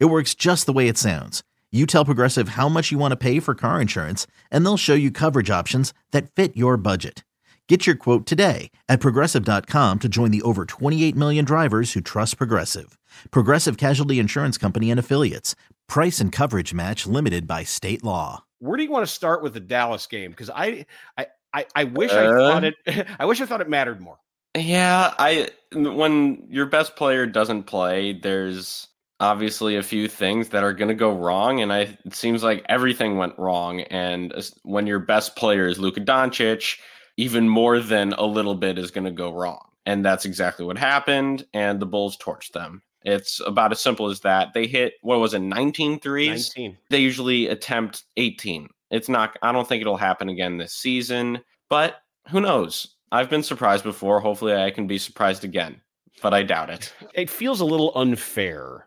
It works just the way it sounds. You tell Progressive how much you want to pay for car insurance, and they'll show you coverage options that fit your budget. Get your quote today at progressive.com to join the over 28 million drivers who trust Progressive. Progressive Casualty Insurance Company and Affiliates. Price and coverage match limited by state law. Where do you want to start with the Dallas game? Because I, I, I, I wish uh, I thought it. I wish I thought it mattered more. Yeah, I when your best player doesn't play, there's obviously a few things that are going to go wrong, and I, it seems like everything went wrong. And when your best player is Luka Doncic, even more than a little bit is going to go wrong, and that's exactly what happened. And the Bulls torched them. It's about as simple as that. They hit what was it, 19 threes? 19. They usually attempt 18. It's not. I don't think it'll happen again this season, but who knows? I've been surprised before. Hopefully, I can be surprised again, but I doubt it. It feels a little unfair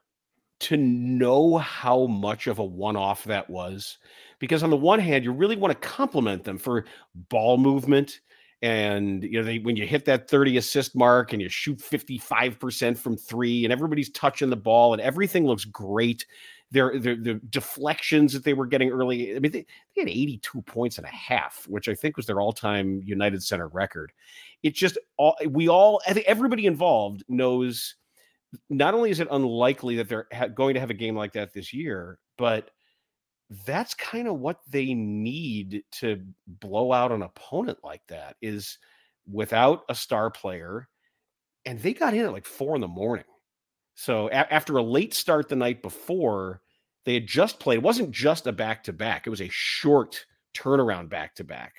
to know how much of a one-off that was because on the one hand you really want to compliment them for ball movement and you know they, when you hit that 30 assist mark and you shoot 55% from 3 and everybody's touching the ball and everything looks great their, the deflections that they were getting early i mean they, they had 82 points and a half which i think was their all-time united center record. It's just all we all everybody involved knows not only is it unlikely that they're ha- going to have a game like that this year, but that's kind of what they need to blow out an opponent like that is without a star player. And they got in at like four in the morning. So a- after a late start the night before, they had just played. It wasn't just a back to back, it was a short turnaround back to back.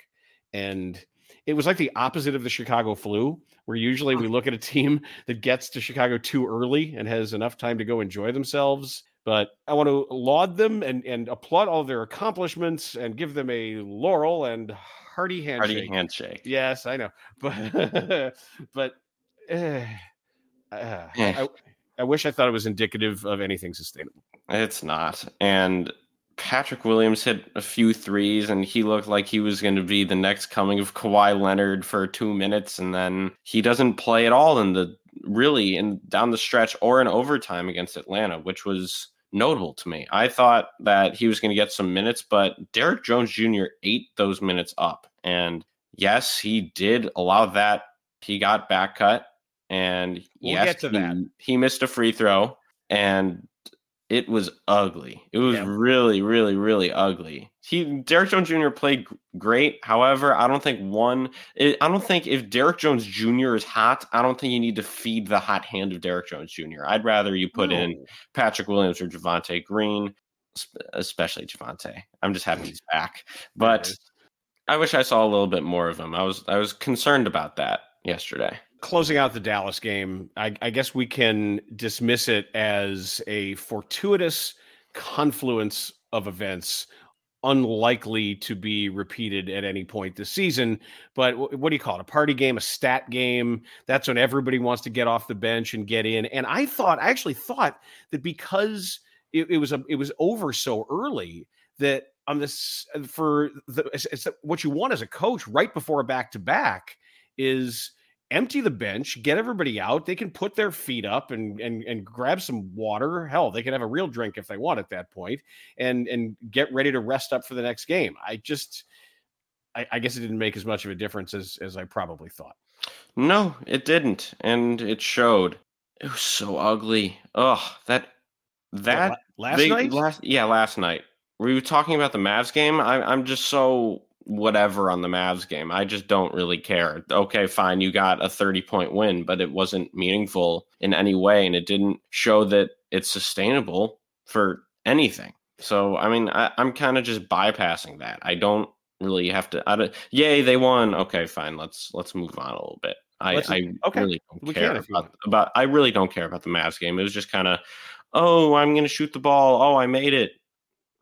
And it was like the opposite of the Chicago flu, where usually we look at a team that gets to Chicago too early and has enough time to go enjoy themselves. But I want to laud them and, and applaud all their accomplishments and give them a laurel and hearty handshake. Hearty handshake. Yes, I know, but but uh, uh, I, I wish I thought it was indicative of anything sustainable. It's not, and Patrick Williams hit a few threes and he looked like he was going to be the next coming of Kawhi Leonard for two minutes. And then he doesn't play at all in the really in down the stretch or in overtime against Atlanta, which was notable to me. I thought that he was going to get some minutes, but Derrick Jones Jr. ate those minutes up. And yes, he did allow that. He got back cut. And we'll yes, he, he missed a free throw. And it was ugly. It was yeah. really, really, really ugly. He Derrick Jones Jr. played great. However, I don't think one. It, I don't think if Derrick Jones Jr. is hot, I don't think you need to feed the hot hand of Derrick Jones Jr. I'd rather you put no. in Patrick Williams or Javonte Green, especially Javonte. I'm just happy he's back, but I wish I saw a little bit more of him. I was I was concerned about that yesterday closing out the Dallas game, I, I, guess we can dismiss it as a fortuitous confluence of events unlikely to be repeated at any point this season. But what do you call it? A party game, a stat game. That's when everybody wants to get off the bench and get in. And I thought, I actually thought that because it, it was a, it was over so early that on this for the it's, it's what you want as a coach right before a back to back is empty the bench, get everybody out. They can put their feet up and and and grab some water. Hell, they can have a real drink if they want at that point, and and get ready to rest up for the next game. I just, I, I guess it didn't make as much of a difference as as I probably thought. No, it didn't, and it showed. It was so ugly. Oh, that that yeah, last they, night. Last, yeah, last night. Were you talking about the Mavs game? I, I'm just so whatever on the Mavs game. I just don't really care. Okay, fine, you got a 30 point win, but it wasn't meaningful in any way, and it didn't show that it's sustainable for anything. So, I mean, I, am kind of just bypassing that. I don't really have to. I don't, yay, they won. Okay, fine. Let's let's move on a little bit. I, I okay. really don't we care about, about. I really don't care about the Mavs game. It was just kind of, oh, I'm going to shoot the ball. Oh, I made it.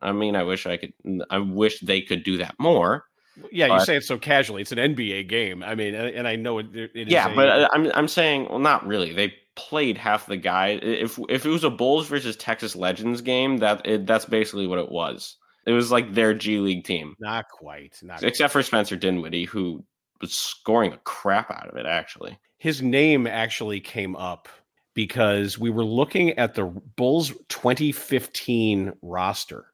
I mean, I wish I could. I wish they could do that more. Yeah, you say it so casually. It's an NBA game. I mean, and I know it. it yeah, but uh, I'm I'm saying, well, not really. They played half the guy. If if it was a Bulls versus Texas Legends game, that it, that's basically what it was. It was like their G League team. Not quite. Not except quite. for Spencer Dinwiddie, who was scoring the crap out of it. Actually, his name actually came up because we were looking at the Bulls 2015 roster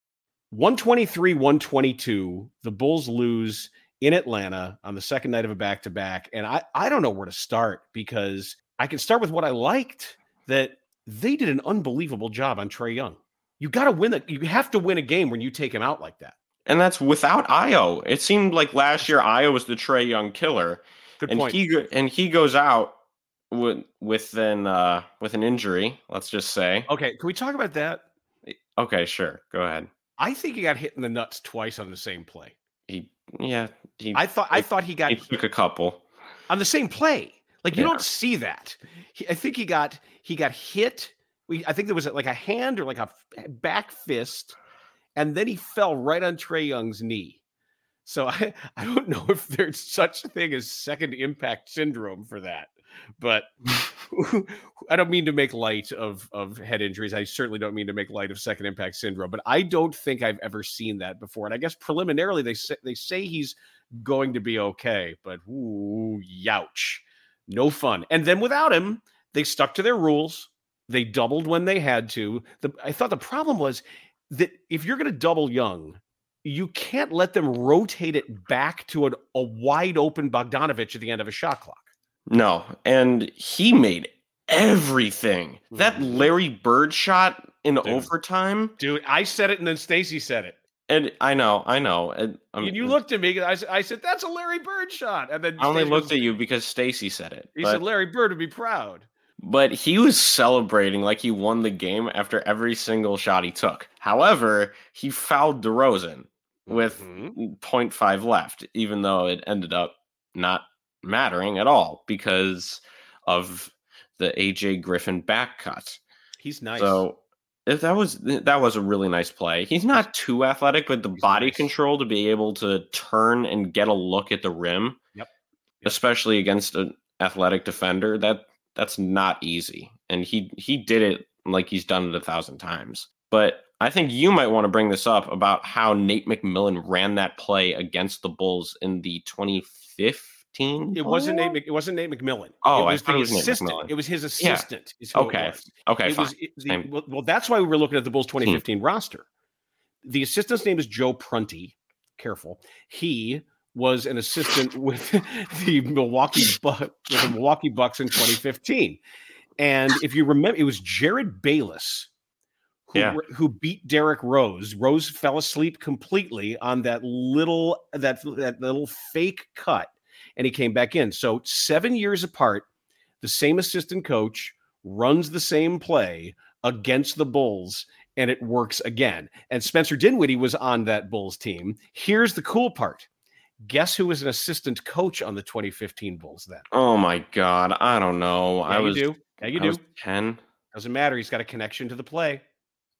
123 122 the bulls lose in atlanta on the second night of a back-to-back and i i don't know where to start because i can start with what i liked that they did an unbelievable job on trey Young you got to win it you have to win a game when you take him out like that and that's without Ayo. It seemed like last year Ayo was the trey Young killer. Good and point. he and he goes out with with an uh, with an injury. Let's just say. Okay, can we talk about that? Okay, sure. Go ahead. I think he got hit in the nuts twice on the same play. He, yeah, he, I thought I thought he got he took a couple on the same play. Like you yeah. don't see that. He, I think he got he got hit. We, I think there was like a hand or like a back fist, and then he fell right on Trey Young's knee. So I, I don't know if there's such a thing as second impact syndrome for that but I don't mean to make light of of head injuries. I certainly don't mean to make light of second impact syndrome, but I don't think I've ever seen that before. And I guess preliminarily they say they say he's going to be okay, but ooh, youch, no fun. And then without him, they stuck to their rules. They doubled when they had to. The, I thought the problem was that if you're going to double Young, you can't let them rotate it back to an, a wide open Bogdanovich at the end of a shot clock. No, and he made everything. That mm-hmm. Larry Bird shot in dude, overtime, dude. I said it, and then Stacey said it. And I know, I know. And, um, and you looked at me. I, I said, "That's a Larry Bird shot." And then I only Stacey looked was, at you because Stacey said it. He but, said Larry Bird would be proud. But he was celebrating like he won the game after every single shot he took. However, he fouled DeRozan with mm-hmm. 0.5 left, even though it ended up not mattering at all because of the AJ Griffin back cut. He's nice. So if that was that was a really nice play. He's not too athletic, but the He's body nice. control to be able to turn and get a look at the rim, yep. yep. especially against an athletic defender, that that's not easy. And he he did it like he's done it a thousand times. But I think you might want to bring this up about how Nate McMillan ran that play against the Bulls in the 25th 2015. It wasn't Nate. It wasn't Nate McMillan. Oh, it was the it was assistant. It was his assistant. is who it Okay. Okay, It fine. was the- well, well, that's why we were looking at the Bulls hmm. 2015 roster. The assistant's name is Joe Prunty. Careful. He was an assistant with the Milwaukee Buck with the Milwaukee Bucks in 2015. And if you remember, it was Jerryd Bayless who, Yeah. who beat Derrick Rose. Rose fell asleep completely on that little that that little fake cut, and he came back in. So seven years apart, the same assistant coach runs the same play against the Bulls, and it works again. And Spencer Dinwiddie was on that Bulls team. Here's the cool part. Guess who was an assistant coach on the 2015 Bulls then? Oh my god, I don't know. Yeah, I was you do. Yeah, you I do. was 10. Doesn't matter. He's got a connection to the play.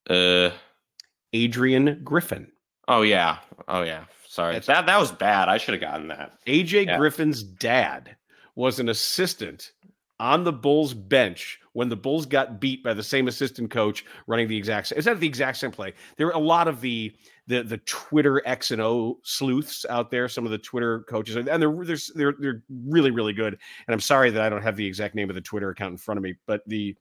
Uh Adrian Griffin. oh yeah. Oh yeah. Sorry. That's- that that was bad. I should have gotten that. AJ Yeah. Griffin's dad was an assistant on the Bulls bench when the Bulls got beat by the same assistant coach running the exact same. Is that the exact same play? There were a lot of the the the Twitter X and O sleuths out there. Some of the Twitter coaches, and they're they're they're, they're really really good. And I'm sorry that I don't have the exact name of the Twitter account in front of me, but the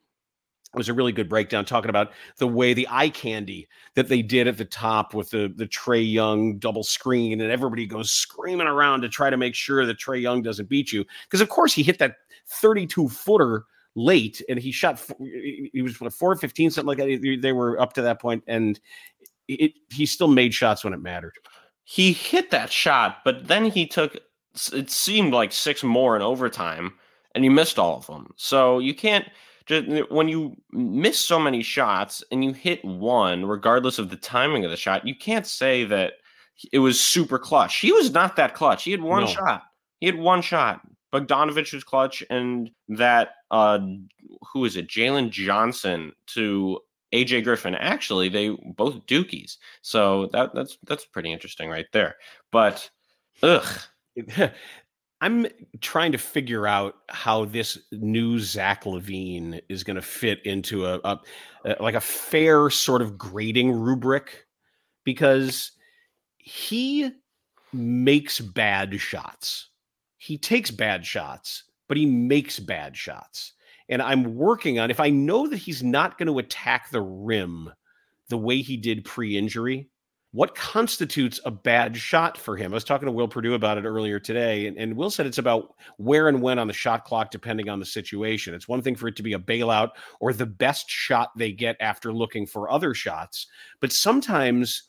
it was a really good breakdown talking about the way the eye candy that they did at the top with the the Trey Young double screen, and everybody goes screaming around to try to make sure that Trey Young doesn't beat you. Because of course he hit that 32 footer late, and he shot. He was what, four fifteen, something like that. They were up to that point, and it he still made shots when it mattered. He hit that shot, but then he took it seemed like six more in overtime and he missed all of them. So you can't just when you miss so many shots and you hit one regardless of the timing of the shot, you can't say that it was super clutch. He was not that clutch. He had one No. shot. He had one shot. Bogdanovich was clutch, and that uh, who is it? Jalen Johnson to AJ Griffin. Actually, they both Dukies. So that that's that's pretty interesting right there. But ugh, I'm trying to figure out how this new Zach LaVine is going to fit into a, a, a like a fair sort of grading rubric because he makes bad shots. He takes bad shots, but he makes bad shots. And I'm working on if I know that he's not going to attack the rim the way he did pre-injury, what constitutes a bad shot for him? I was talking to Will Perdue about it earlier today, and, and Will said it's about where and when on the shot clock, depending on the situation. It's one thing for it to be a bailout or the best shot they get after looking for other shots, but sometimes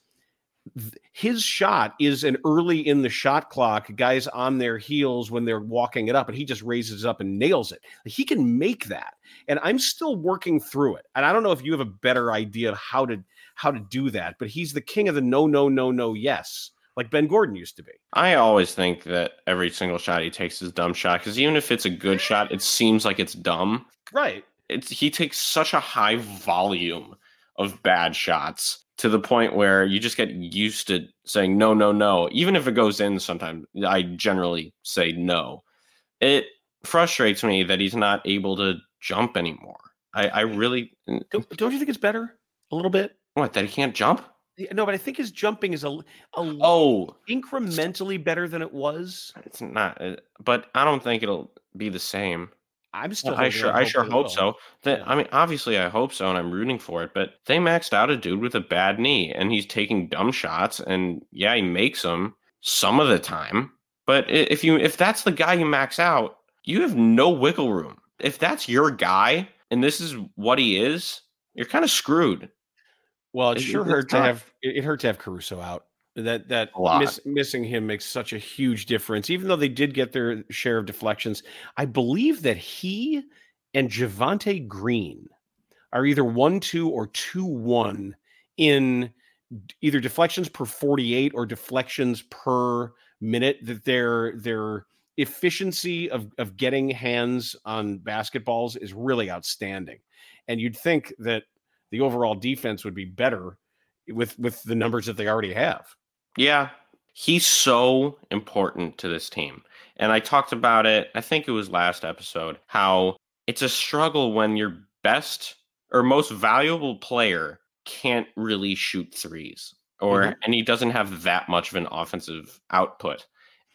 his shot is an early in the shot clock, guys on their heels when they're walking it up, and he just raises up and nails it. He can make that. And I'm still working through it. And I don't know if you have a better idea of how to how to do that, but he's the king of the no, no, no, no, yes, like Ben Gordon used to be. I always think that every single shot he takes is dumb shot because even if it's a good shot, it seems like it's dumb. Right. It's he takes such a high volume of bad shots to the point where you just get used to saying no, no, no. Even if it goes in, sometimes I generally say no. It frustrates me that he's not able to jump anymore. I, I really Don't, don't you think it's better a little bit? What that he can't jump. No, but I think his jumping is a, a Oh, incrementally better than it was. it's not. uh, But I don't think it'll be the same. I'm still. I sure, I sure hope will. so. That Yeah. I mean, obviously, I hope so, and I'm rooting for it. But they maxed out a dude with a bad knee, and he's taking dumb shots, and yeah, he makes them some of the time. But if you if that's the guy you max out, you have no wiggle room. If that's your guy, and this is what he is, you're kind of screwed. Well, it It- sure hurt to have it, it hurt to have Caruso out. That that miss, missing him makes such a huge difference. Even though they did get their share of deflections, I believe that he and Javonte Green are either one two or two one in either deflections per forty eight or deflections per minute. That their their efficiency of of getting hands on basketballs is really outstanding, and you'd think that the overall defense would be better with with the numbers that they already have. Yeah, he's so important to this team. And I talked about it, I think it was last episode, how it's a struggle when your best or most valuable player can't really shoot threes or Mhm. and he doesn't have that much of an offensive output.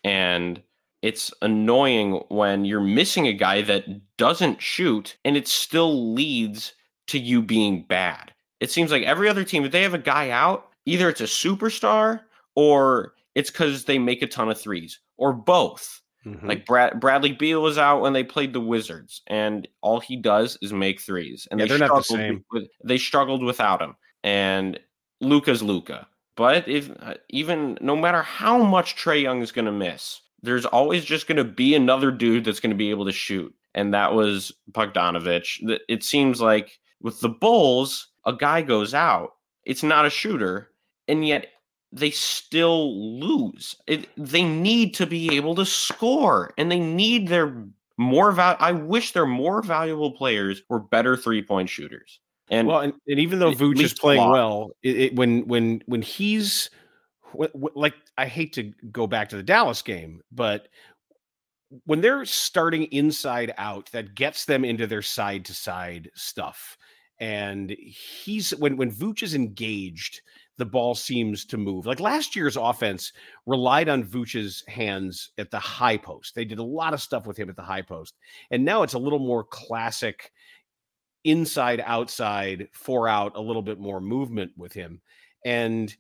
And it's annoying when you're missing a guy that doesn't shoot and it still leads to you being bad. It seems like every other team, if they have a guy out, either it's a superstar or it's because they make a ton of threes or both. Mm-hmm. Like Brad, Bradley Beal was out when they played the Wizards, and all he does is make threes. And yeah, they not the same. With, they struggled without him. And Luka's Luka. But if uh, even no matter how much Trey Young is going to miss, there's always just going to be another dude that's going to be able to shoot, and that was Bogdanovich. It seems like with the Bulls, a guy goes out, it's not a shooter, and yet they still lose. It, they need to be able to score, and they need their more val. I wish their more valuable players were better three point shooters. And well, and, and even though Vooch is playing well, it, it, when when when he's like, I hate to go back to the Dallas game, but when they're starting inside out, that gets them into their side to side stuff. And he's when when Vooch is engaged, the ball seems to move. Like last year's offense relied on Vooch's hands at the high post. They did a lot of stuff with him at the high post. And now it's a little more classic inside outside, four out, a little bit more movement with him. And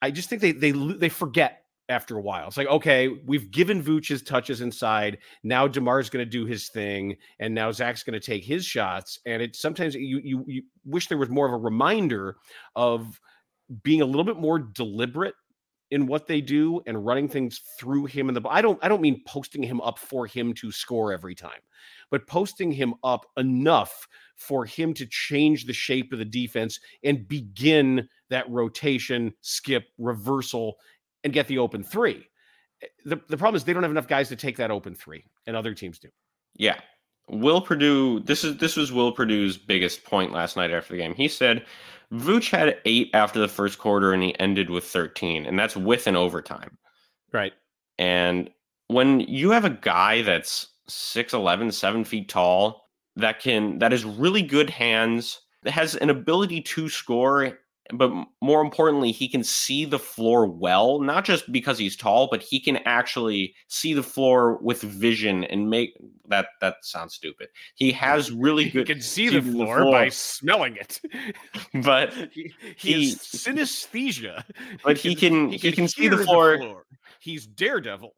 I just think they they they forget after a while. It's like, okay, we've given Vooch his touches inside. Now DeMar's going to do his thing, and now Zach's going to take his shots. And it sometimes you, you you wish there was more of a reminder of being a little bit more deliberate in what they do and running things through him in the I don't I don't mean posting him up for him to score every time, but posting him up enough for him to change the shape of the defense and begin that rotation, skip, reversal and get the open 3. Eh, the the problem is they don't have enough guys to take that open 3 and other teams do. Yeah. Will Perdue, this is this was Will Perdue's biggest point last night after the game. He said Vooch had eight after the first quarter and he ended with 13, and that's with an overtime. Right. And when you have a guy that's 6'11, seven feet tall, that can that is really good hands, that has an ability to score but more importantly, he can see the floor well, not just because he's tall, but he can actually see the floor with vision and make that that sounds stupid. He has really good he can see the floor, the floor, by smelling it. but he, he, he synesthesia. But he can he, he can, can see the floor. the floor. He's daredevil.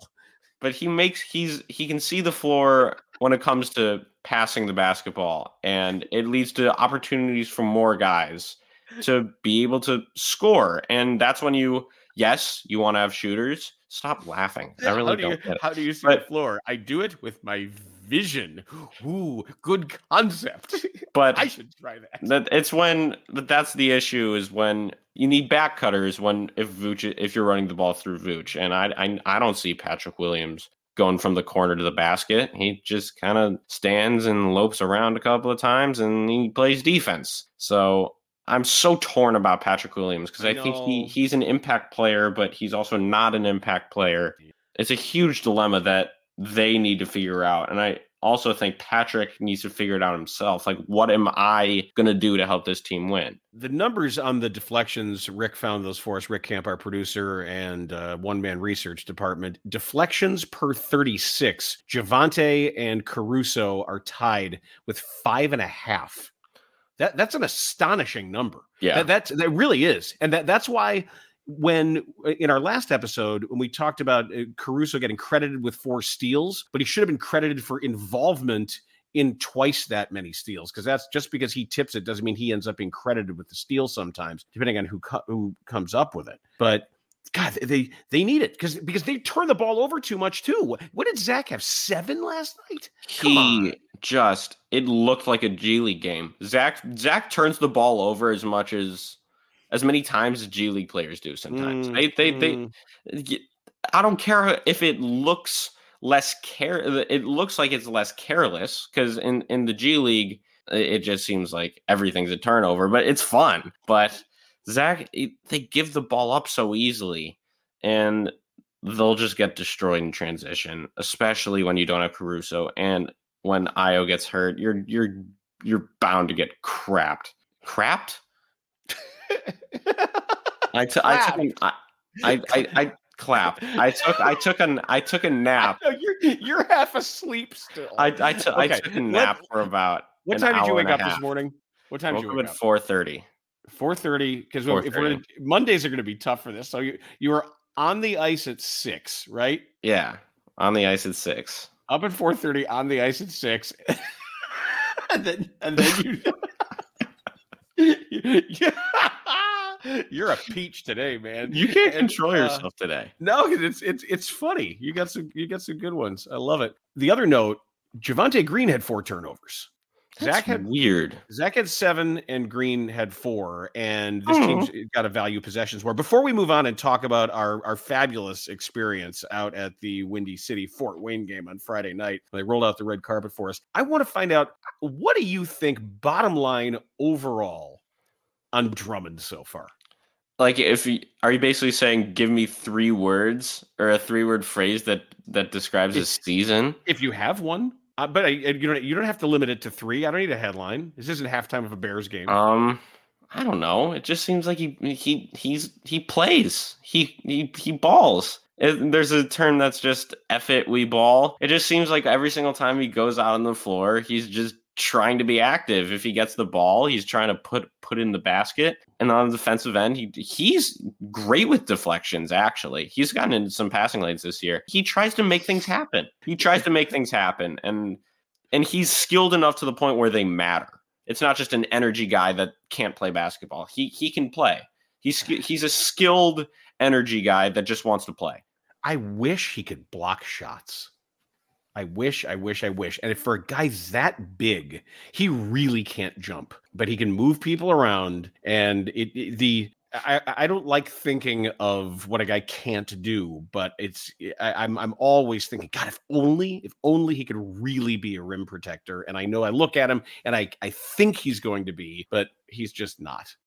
But he makes he's he can see the floor when it comes to passing the basketball and it leads to opportunities for more guys to be able to score. And that's when you, yes, you want to have shooters. Stop laughing. I really how do not you, How do you see but, the floor? I do it with my vision. Ooh, good concept. But I should try that. that. It's when that's the issue is when you need back cutters when if Vooch if you're running the ball through Vooch. And I I, I don't see Patrick Williams going from the corner to the basket. He just kind of stands and lopes around a couple of times and he plays defense. So I'm so torn about Patrick Williams because I, I think he he's an impact player, but he's also not an impact player. It's a huge dilemma that they need to figure out. And I also think Patrick needs to figure it out himself. Like, what am I going to do to help this team win? The numbers on the deflections, Rick found those for us. Rick Camp, our producer and uh, one man research department. Deflections per 36. Javonte and Caruso are tied with five and a half that that's an astonishing number. Yeah, that, that's that really is, and that that's why when uh, in our last episode when we talked about uh, Caruso getting credited with four steals, but he should have been credited for involvement in twice that many steals because that's just because he tips it doesn't mean he ends up being credited with the steal sometimes, depending on who co- who comes up with it. But God, they they need it because because they turn the ball over too much too. What did Zach have seven last night? Come he on just it looked like a G League game. Zach Zach turns the ball over as much as as many times as G League players do sometimes. Mm, they they mm. they I don't care if it looks less care it looks like it's less careless because in in the G League it just seems like everything's a turnover, but it's fun. But Zach, it, they give the ball up so easily, and they'll just get destroyed in transition, especially when you don't have Caruso. And when Ayo gets hurt, you're you're you're bound to get crapped. Crapped? I, t- I took him. I, I, I, I clap. I took I took a I took a nap. you're you're half asleep still. I I, t- okay. I took a nap Let, for about. What time did you wake up this morning? What time did you wake up? At four thirty. Four thirty. Because if we're Mondays are going to be tough for this. So you you were on the ice at six, right? Yeah, on the ice at six. Up at four thirty on the ice at six, and then and then you. You're a peach today, man. You can't control and, uh, yourself today. No, it's it's it's funny. You got some you got some good ones. I love it. The other note, Javonte Green had four turnovers. That's Zach had weird. Zach had seven and Green had four, and this team's hmm. got a value possessions war. Before we move on and talk about our, our fabulous experience out at the Windy City Fort Wayne game on Friday night, they rolled out the red carpet for us. I want to find out what do you think, bottom line overall, on Drummond so far? Like, if you, are you basically saying, give me three words or a three word phrase that that describes if, a season? If you have one. Uh, but I, you don't you don't have to limit it to three. I don't need a headline. This isn't halftime of a Bears game. Um, I don't know. It just seems like he he he's he plays. He he he balls. It, there's a term that's just "eff it, we ball. It just seems like every single time he goes out on the floor, he's just trying to be active. If he gets the ball, he's trying to put put in the basket. And on the defensive end, he he's great with deflections. Actually, he's gotten into some passing lanes this year. He tries to make things happen. He tries to make things happen, and and he's skilled enough to the point where they matter. It's not just an energy guy that can't play basketball. He he can play. He's he's a skilled energy guy that just wants to play. I wish he could block shots. I wish, I wish, I wish. And for a guy that big, he really can't jump, but he can move people around. And it, it the I, I don't like thinking of what a guy can't do, but it's I, I'm I'm always thinking, God, if only if only he could really be a rim protector. And I know I look at him and I I think he's going to be, but he's just not.